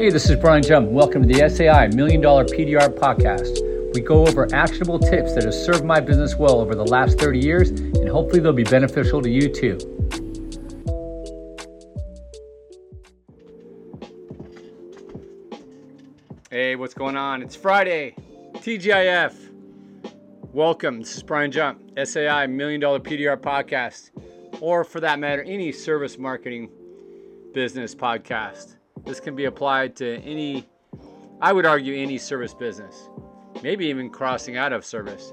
Hey, this is Brian Jump. Welcome to the SAI Million Dollar PDR Podcast. We go over actionable tips that have served my business well over the last 30 years, and hopefully they'll be beneficial to you too. Hey, what's going on? It's Friday. TGIF. Welcome. This is Brian Jump, SAI Million Dollar PDR Podcast, or for that matter, any service marketing business podcast. This can be applied to any, I would argue, any service business. Maybe even crossing out of service.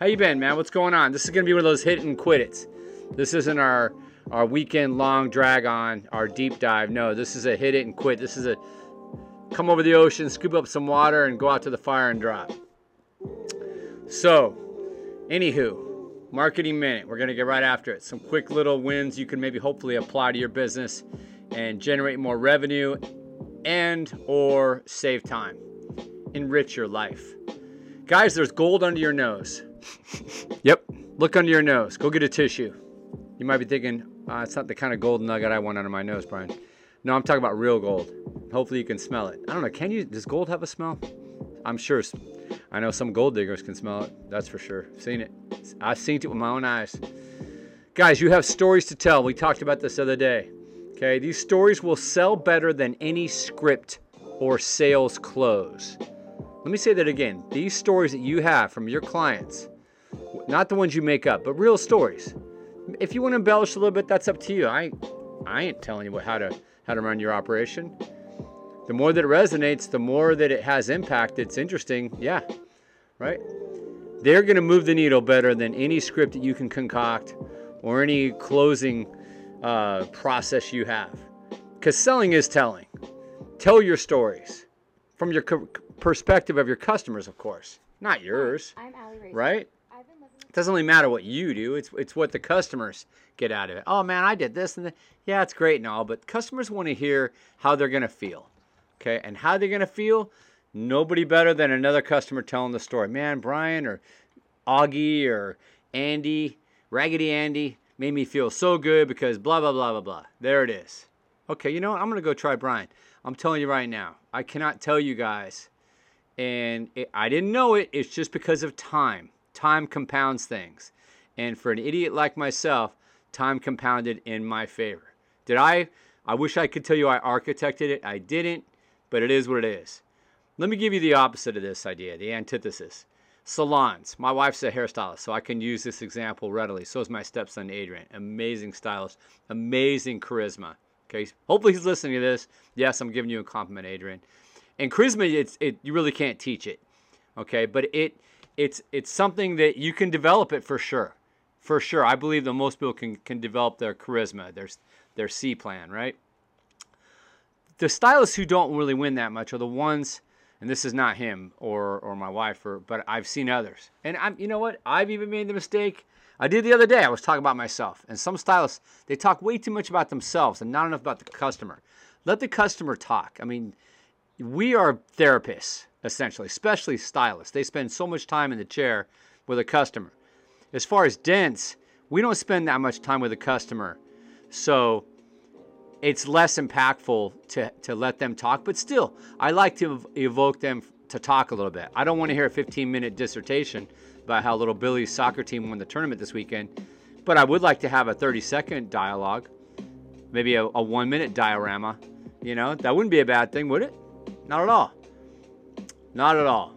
How you been, man? What's going on? This is gonna be one of those hit and quit it. This isn't our our weekend long drag on, our deep dive. No, this is a hit it and quit. This is a come over the ocean, scoop up some water, and go out to the fire and drop. So, anywho, marketing minute. We're gonna get right after it. Some quick little wins you can maybe hopefully apply to your business and generate more revenue and or save time. Enrich your life. Guys, there's gold under your nose. yep, look under your nose. Go get a tissue. You might be thinking, uh, it's not the kind of gold nugget I want under my nose, Brian. No, I'm talking about real gold. Hopefully you can smell it. I don't know, can you, does gold have a smell? I'm sure, I know some gold diggers can smell it. That's for sure. I've Seen it. I've seen it with my own eyes. Guys, you have stories to tell. We talked about this the other day. Okay, these stories will sell better than any script or sales close. Let me say that again. These stories that you have from your clients, not the ones you make up, but real stories. If you want to embellish a little bit, that's up to you. I, I ain't telling you how to how to run your operation. The more that it resonates, the more that it has impact. It's interesting, yeah, right. They're going to move the needle better than any script that you can concoct or any closing uh, process you have. Because selling is telling. Tell your stories from your co- perspective of your customers, of course, not yours. I'm Allie Right? It doesn't really matter what you do. It's it's what the customers get out of it. Oh man, I did this and the, yeah, it's great and all, but customers want to hear how they're gonna feel. Okay, and how they're gonna feel. Nobody better than another customer telling the story. Man, Brian or Augie or Andy, Raggedy Andy, made me feel so good because blah, blah, blah, blah, blah. There it is. Okay, you know what? I'm going to go try Brian. I'm telling you right now, I cannot tell you guys. And it, I didn't know it. It's just because of time. Time compounds things. And for an idiot like myself, time compounded in my favor. Did I? I wish I could tell you I architected it. I didn't, but it is what it is. Let me give you the opposite of this idea, the antithesis salons. My wife's a hairstylist, so I can use this example readily. So is my stepson Adrian. Amazing stylist, amazing charisma. Okay, hopefully he's listening to this. Yes, I'm giving you a compliment, Adrian. And charisma, it's it you really can't teach it. Okay, but it it's it's something that you can develop it for sure, for sure. I believe that most people can can develop their charisma, their their C plan, right? The stylists who don't really win that much are the ones and this is not him or or my wife or but I've seen others. And I'm you know what? I've even made the mistake. I did the other day. I was talking about myself. And some stylists, they talk way too much about themselves and not enough about the customer. Let the customer talk. I mean, we are therapists essentially, especially stylists. They spend so much time in the chair with a customer. As far as dents, we don't spend that much time with a customer. So it's less impactful to, to let them talk, but still, I like to evoke them to talk a little bit. I don't want to hear a 15 minute dissertation about how little Billy's soccer team won the tournament this weekend, but I would like to have a 30 second dialogue, maybe a, a one minute diorama. You know, that wouldn't be a bad thing, would it? Not at all. Not at all.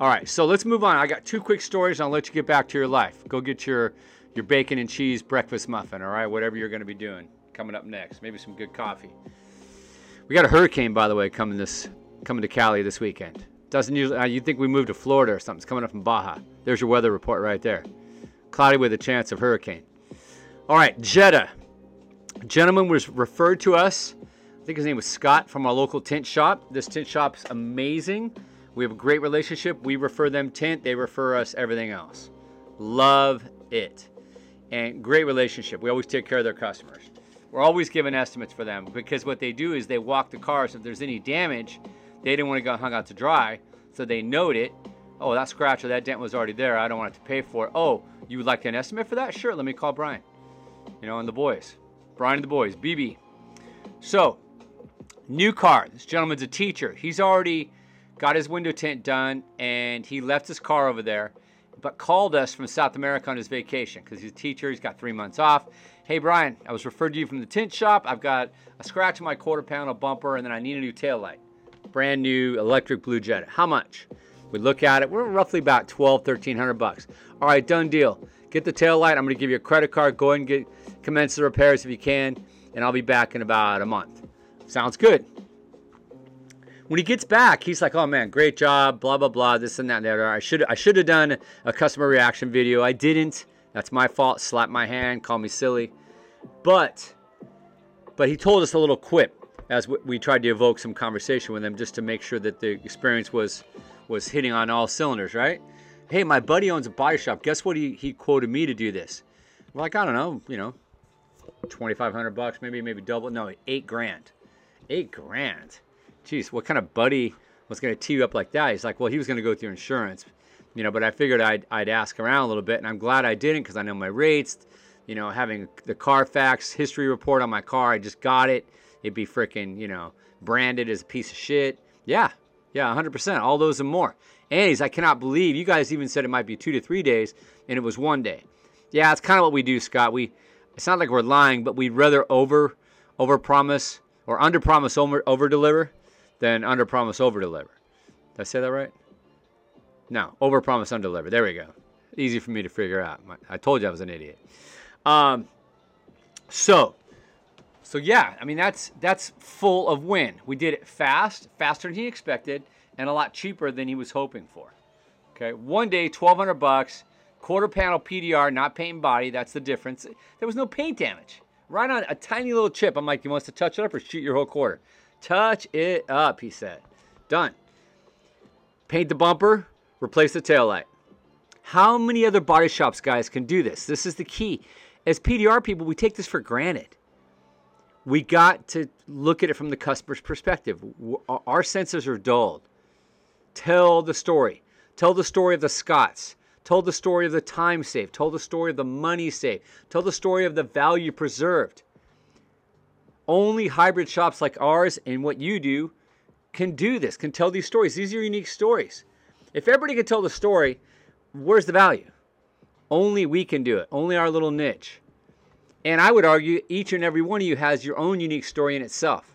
All right, so let's move on. I got two quick stories, and I'll let you get back to your life. Go get your, your bacon and cheese breakfast muffin, all right? Whatever you're going to be doing coming up next. Maybe some good coffee. We got a hurricane, by the way, coming this coming to Cali this weekend. Doesn't usually uh, you think we moved to Florida or something? It's coming up from Baja. There's your weather report right there. Cloudy with a chance of hurricane. All right, Jetta. Gentleman was referred to us. I think his name was Scott from our local tint shop. This tint shop's amazing. We have a great relationship. We refer them tint, they refer us everything else. Love it. And great relationship. We always take care of their customers. We're always giving estimates for them because what they do is they walk the cars. If there's any damage, they didn't want to go hung out to dry, so they note it. Oh, that scratch or that dent was already there. I don't want to pay for it. Oh, you would like an estimate for that? Sure, let me call Brian. You know, and the boys. Brian and the boys, BB. So, New car. This gentleman's a teacher. He's already got his window tint done and he left his car over there, but called us from South America on his vacation because he's a teacher. He's got three months off. Hey, Brian, I was referred to you from the tint shop. I've got a scratch on my quarter panel bumper and then I need a new tail light. Brand new electric blue jet. How much? We look at it. We're roughly about 12, 1300 bucks. All right, done deal. Get the tail light. I'm going to give you a credit card. Go ahead and get commence the repairs if you can, and I'll be back in about a month. Sounds good. When he gets back, he's like, "Oh man, great job, blah blah blah, this and that and that." I should I should have done a customer reaction video. I didn't. That's my fault. Slap my hand, call me silly. But but he told us a little quip as we tried to evoke some conversation with him just to make sure that the experience was was hitting on all cylinders, right? Hey, my buddy owns a body shop. Guess what? He, he quoted me to do this. Like, I don't know, you know, 2,500 bucks, maybe, maybe double. No, eight grand. Eight grand. Jeez, what kind of buddy was going to tee you up like that? He's like, well, he was going to go through insurance, you know, but I figured I'd, I'd ask around a little bit, and I'm glad I didn't because I know my rates. You know, having the Carfax history report on my car, I just got it. It'd be freaking, you know, branded as a piece of shit. Yeah, yeah, 100%. All those and more. And he's, I cannot believe you guys even said it might be two to three days, and it was one day. Yeah, it's kind of what we do, Scott. We it's not like we're lying, but we'd rather over over promise or under promise over over deliver than under promise over deliver. Did I say that right? No, over promise under deliver. There we go. Easy for me to figure out. I told you I was an idiot. Um, so, so yeah, I mean that's that's full of win. We did it fast, faster than he expected, and a lot cheaper than he was hoping for. Okay, one day, twelve hundred bucks Quarter panel PDR, not paint and body. That's the difference. There was no paint damage. Right on a tiny little chip. I'm like, he wants to touch it up or shoot your whole quarter? Touch it up, he said. Done. Paint the bumper, replace the tail light. How many other body shops, guys, can do this? This is the key. As PDR people, we take this for granted. We got to look at it from the customer's perspective. Our senses are dulled. Tell the story. Tell the story of the Scotts Tell the story of the time saved, Tell the story of the money saved, Tell the story of the value preserved. Only hybrid shops like ours and what you do can do this, can tell these stories. These are unique stories. If everybody can tell the story, where's the value? Only we can do it, only our little niche. And I would argue each and every one of you has your own unique story in itself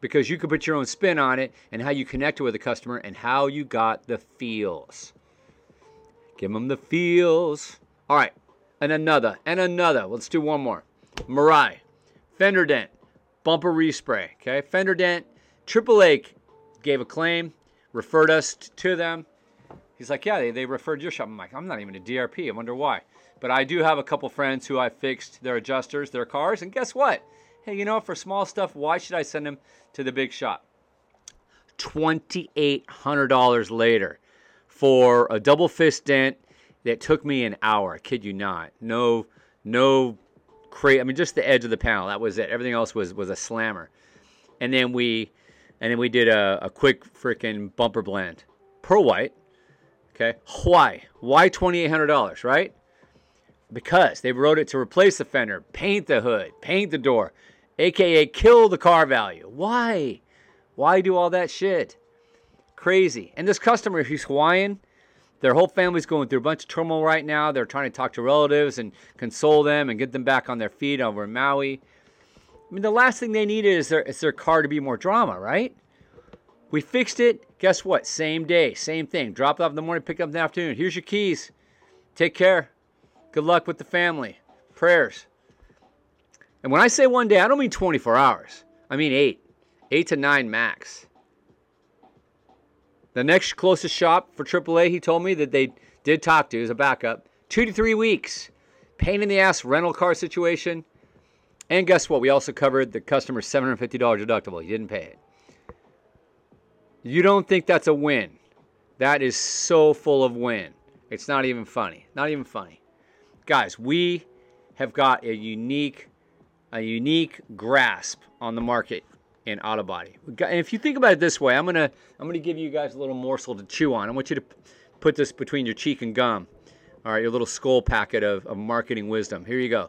because you can put your own spin on it and how you connected with the customer and how you got the feels. Give them the feels. All right, and another, and another. Let's do one more. Mirai, fender dent, bumper respray. Okay, fender dent. AAA gave a claim, referred us to them. He's like, yeah, they, they referred your shop. I'm like, I'm not even a DRP. I wonder why. But I do have a couple friends who I fixed their adjusters, their cars, and guess what? Hey, you know, for small stuff, why should I send them to the big shop? $2,800 later for a double fist dent that took me an hour. I kid you not. No, no crazy. I mean, just the edge of the panel. That was it. Everything else was was a slammer. And then we, and then we did a, a quick freaking bumper blend. Pearl white. Okay. Why? Why twenty eight hundred dollars? Right? Because they wrote it to replace the fender, paint the hood, paint the door, aka kill the car value. Why? Why do all that shit? Crazy. And this customer, he's Hawaiian. Their whole family's going through a bunch of turmoil right now. They're trying to talk to relatives and console them and get them back on their feet over in Maui. I mean, the last thing they needed is their, is their car to be more drama, right? We fixed it. Guess what? Same day, same thing. Drop it off in the morning, pick it up in the afternoon. Here's your keys. Take care. Good luck with the family. Prayers. And when I say one day, I don't mean 24 hours. I mean eight, eight to nine max. The next closest shop for AAA, he told me that they did talk to as a backup, two to three weeks. Pain in the ass rental car situation. And guess what? We also covered the customer's $750 deductible. He didn't pay it. You don't think that's a win? That is so full of win. It's not even funny. Not even funny. Guys, we have got a unique a unique grasp on the market in auto body. And if you think about it this way, I'm gonna I'm gonna give you guys a little morsel to chew on. I want you to put this between your cheek and gum. All right, your little Skoal packet of, of marketing wisdom. Here you go.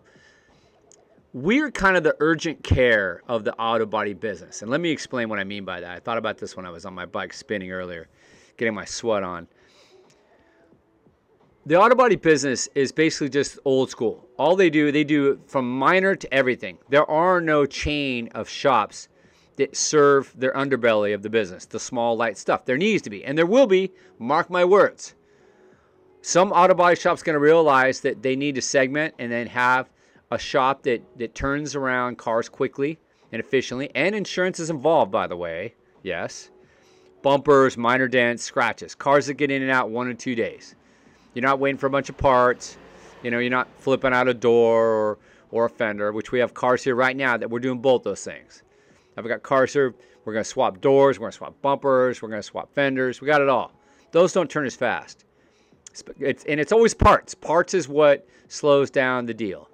we're kind of the urgent care of the auto body business. And let me explain what I mean by that. I thought about this when I was on my bike spinning earlier, getting my sweat on. The auto body business is basically just old school. All they do, they do from minor to everything. There are no chain of shops that serve their underbelly of the business, the small, light stuff. There needs to be, and there will be, mark my words. Some auto body shop's going to realize that they need to segment and then have a shop that, that turns around cars quickly and efficiently, and insurance is involved, by the way. Yes. Bumpers, minor dents, scratches, cars that get in and out one or two days. You're not waiting for a bunch of parts. You know, you're not flipping out a door or, or a fender, which we have cars here right now that we're doing both those things. I've got cars here. We're going to swap doors. We're going to swap bumpers. We're going to swap fenders. We got it all. Those don't turn as fast. It's, and it's always parts. Parts is what slows down the deal.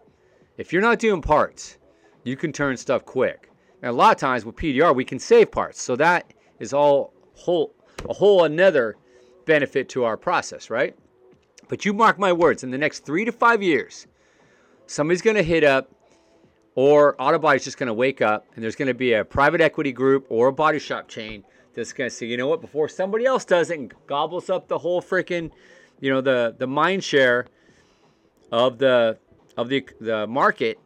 If you're not doing parts, you can turn stuff quick. And a lot of times with PDR, we can save parts. So that is all whole, a whole another benefit to our process, right? But you mark my words, in the next three to five years, somebody's going to hit up, or Autobody's just going to wake up, and there's going to be a private equity group or a body shop chain that's going to say, you know what, before somebody else does it and gobbles up the whole freaking, you know, the the mind share of the of the the market,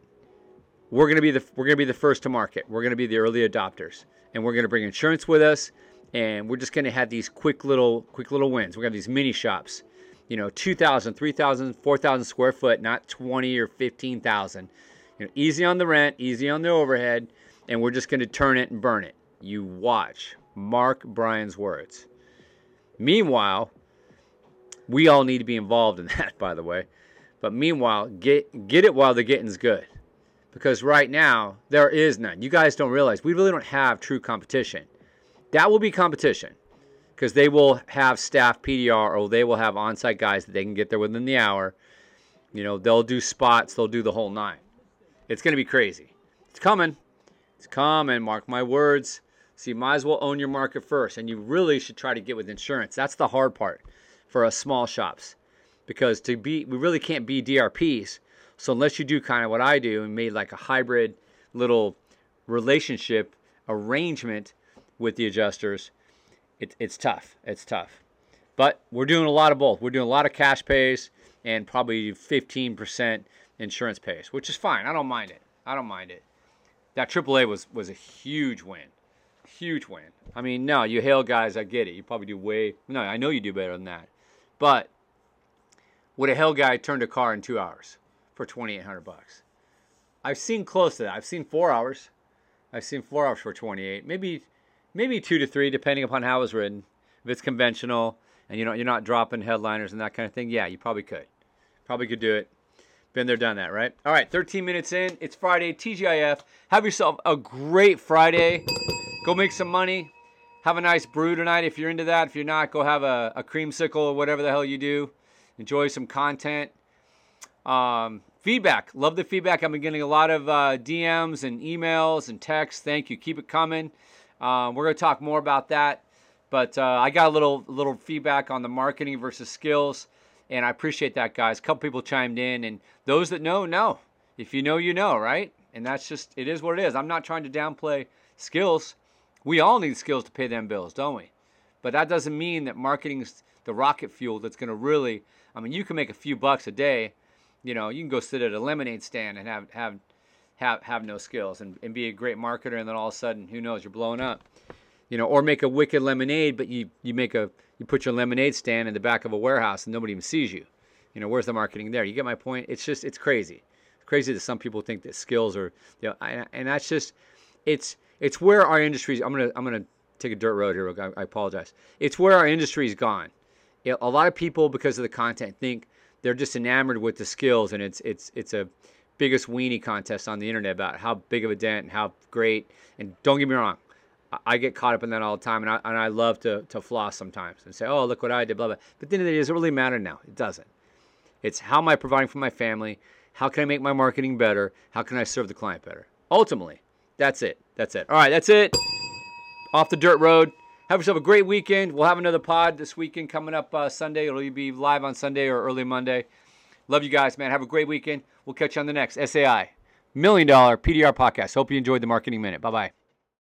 we're going to be the we're going to be the first to market. We're going to be the early adopters, and we're going to bring insurance with us, and we're just going to have these quick little quick little wins. We're going to have these mini shops, you know, 2,000, 3,000, 4,000 square foot, not 20 or 15,000. You know, easy on the rent, easy on the overhead, and we're just going to turn it and burn it. You watch. Mark Brian's words. Meanwhile, we all need to be involved in that, by the way. But meanwhile, get get it while the getting's good. Because right now, there is none. You guys don't realize we really don't have true competition. That will be competition. Because they will have staff PDR or they will have on site guys that they can get there within the hour. You know, they'll do spots, they'll do the whole nine. It's going to be crazy. It's coming. It's coming. Mark my words. So you might as well own your market first. And you really should try to get with insurance. That's the hard part for us small shops because to be we really can't be DRPs. So unless you do kind of what I do and made like a hybrid little relationship arrangement with the adjusters, it, it's tough. It's tough. But we're doing a lot of both. We're doing a lot of cash pays and probably 15% insurance pays, which is fine. I don't mind it. I don't mind it. That AAA was was a huge win. Huge win. I mean, no, you hail guys, I get it. You probably do way no, I know you do better than that. But would a hell guy turn a car in two hours for 2800 bucks? I've seen close to that. I've seen four hours. I've seen four hours for 28. Maybe, maybe two to three, depending upon how it's written. If it's conventional and you know you're not dropping headliners and that kind of thing, yeah, you probably could. Probably could do it. Been there, done that, right? All right, 13 minutes in. It's Friday, TGIF. Have yourself a great Friday. Go make some money. Have a nice brew tonight if you're into that. If you're not, go have a, a creamsicle or whatever the hell you do enjoy some content. Um, feedback. Love the feedback. I've been getting a lot of uh, DMs and emails and texts. Thank you. Keep it coming. Um, we're going to talk more about that. But uh, I got a little little feedback on the marketing versus skills, and I appreciate that, guys. A couple people chimed in, and those that know know. If you know, you know, right? And that's just it is what it is. I'm not trying to downplay skills. We all need skills to pay them bills, don't we? But that doesn't mean that marketing's the rocket fuel that's going to really I mean, you can make a few bucks a day. You know, you can go sit at a lemonade stand and have have have have no skills and, and be a great marketer, and then all of a sudden, who knows, you're blowing up. You know, or make a wicked lemonade, but you you make a you put your lemonade stand in the back of a warehouse and nobody even sees you. You know, where's the marketing there? You get my point? It's just it's crazy. It's crazy that some people think that skills are you know, I, and that's just it's it's where our industry. I'm gonna I'm gonna take a dirt road here. I, I apologize. It's where our industry's gone a lot of people because of the content think they're just enamored with the skills and it's it's it's a biggest weenie contest on the internet about how big of a dent and how great and don't get me wrong I get caught up in that all the time, and I, and I love to, to floss sometimes and say, oh, look what I did, blah, blah. But at the end of the day, doesn't really matter now? It doesn't. It's how am I providing for my family? How can I make my marketing better? How can I serve the client better? Ultimately, that's it. That's it. All right, that's it. Off the dirt road. Have yourself a great weekend. We'll have another pod this weekend coming up uh, Sunday. It'll be live on Sunday or early Monday. Love you guys, man. Have a great weekend. We'll catch you on the next SAI million dollar PDR podcast. Hope you enjoyed the Marketing Minute. Bye bye.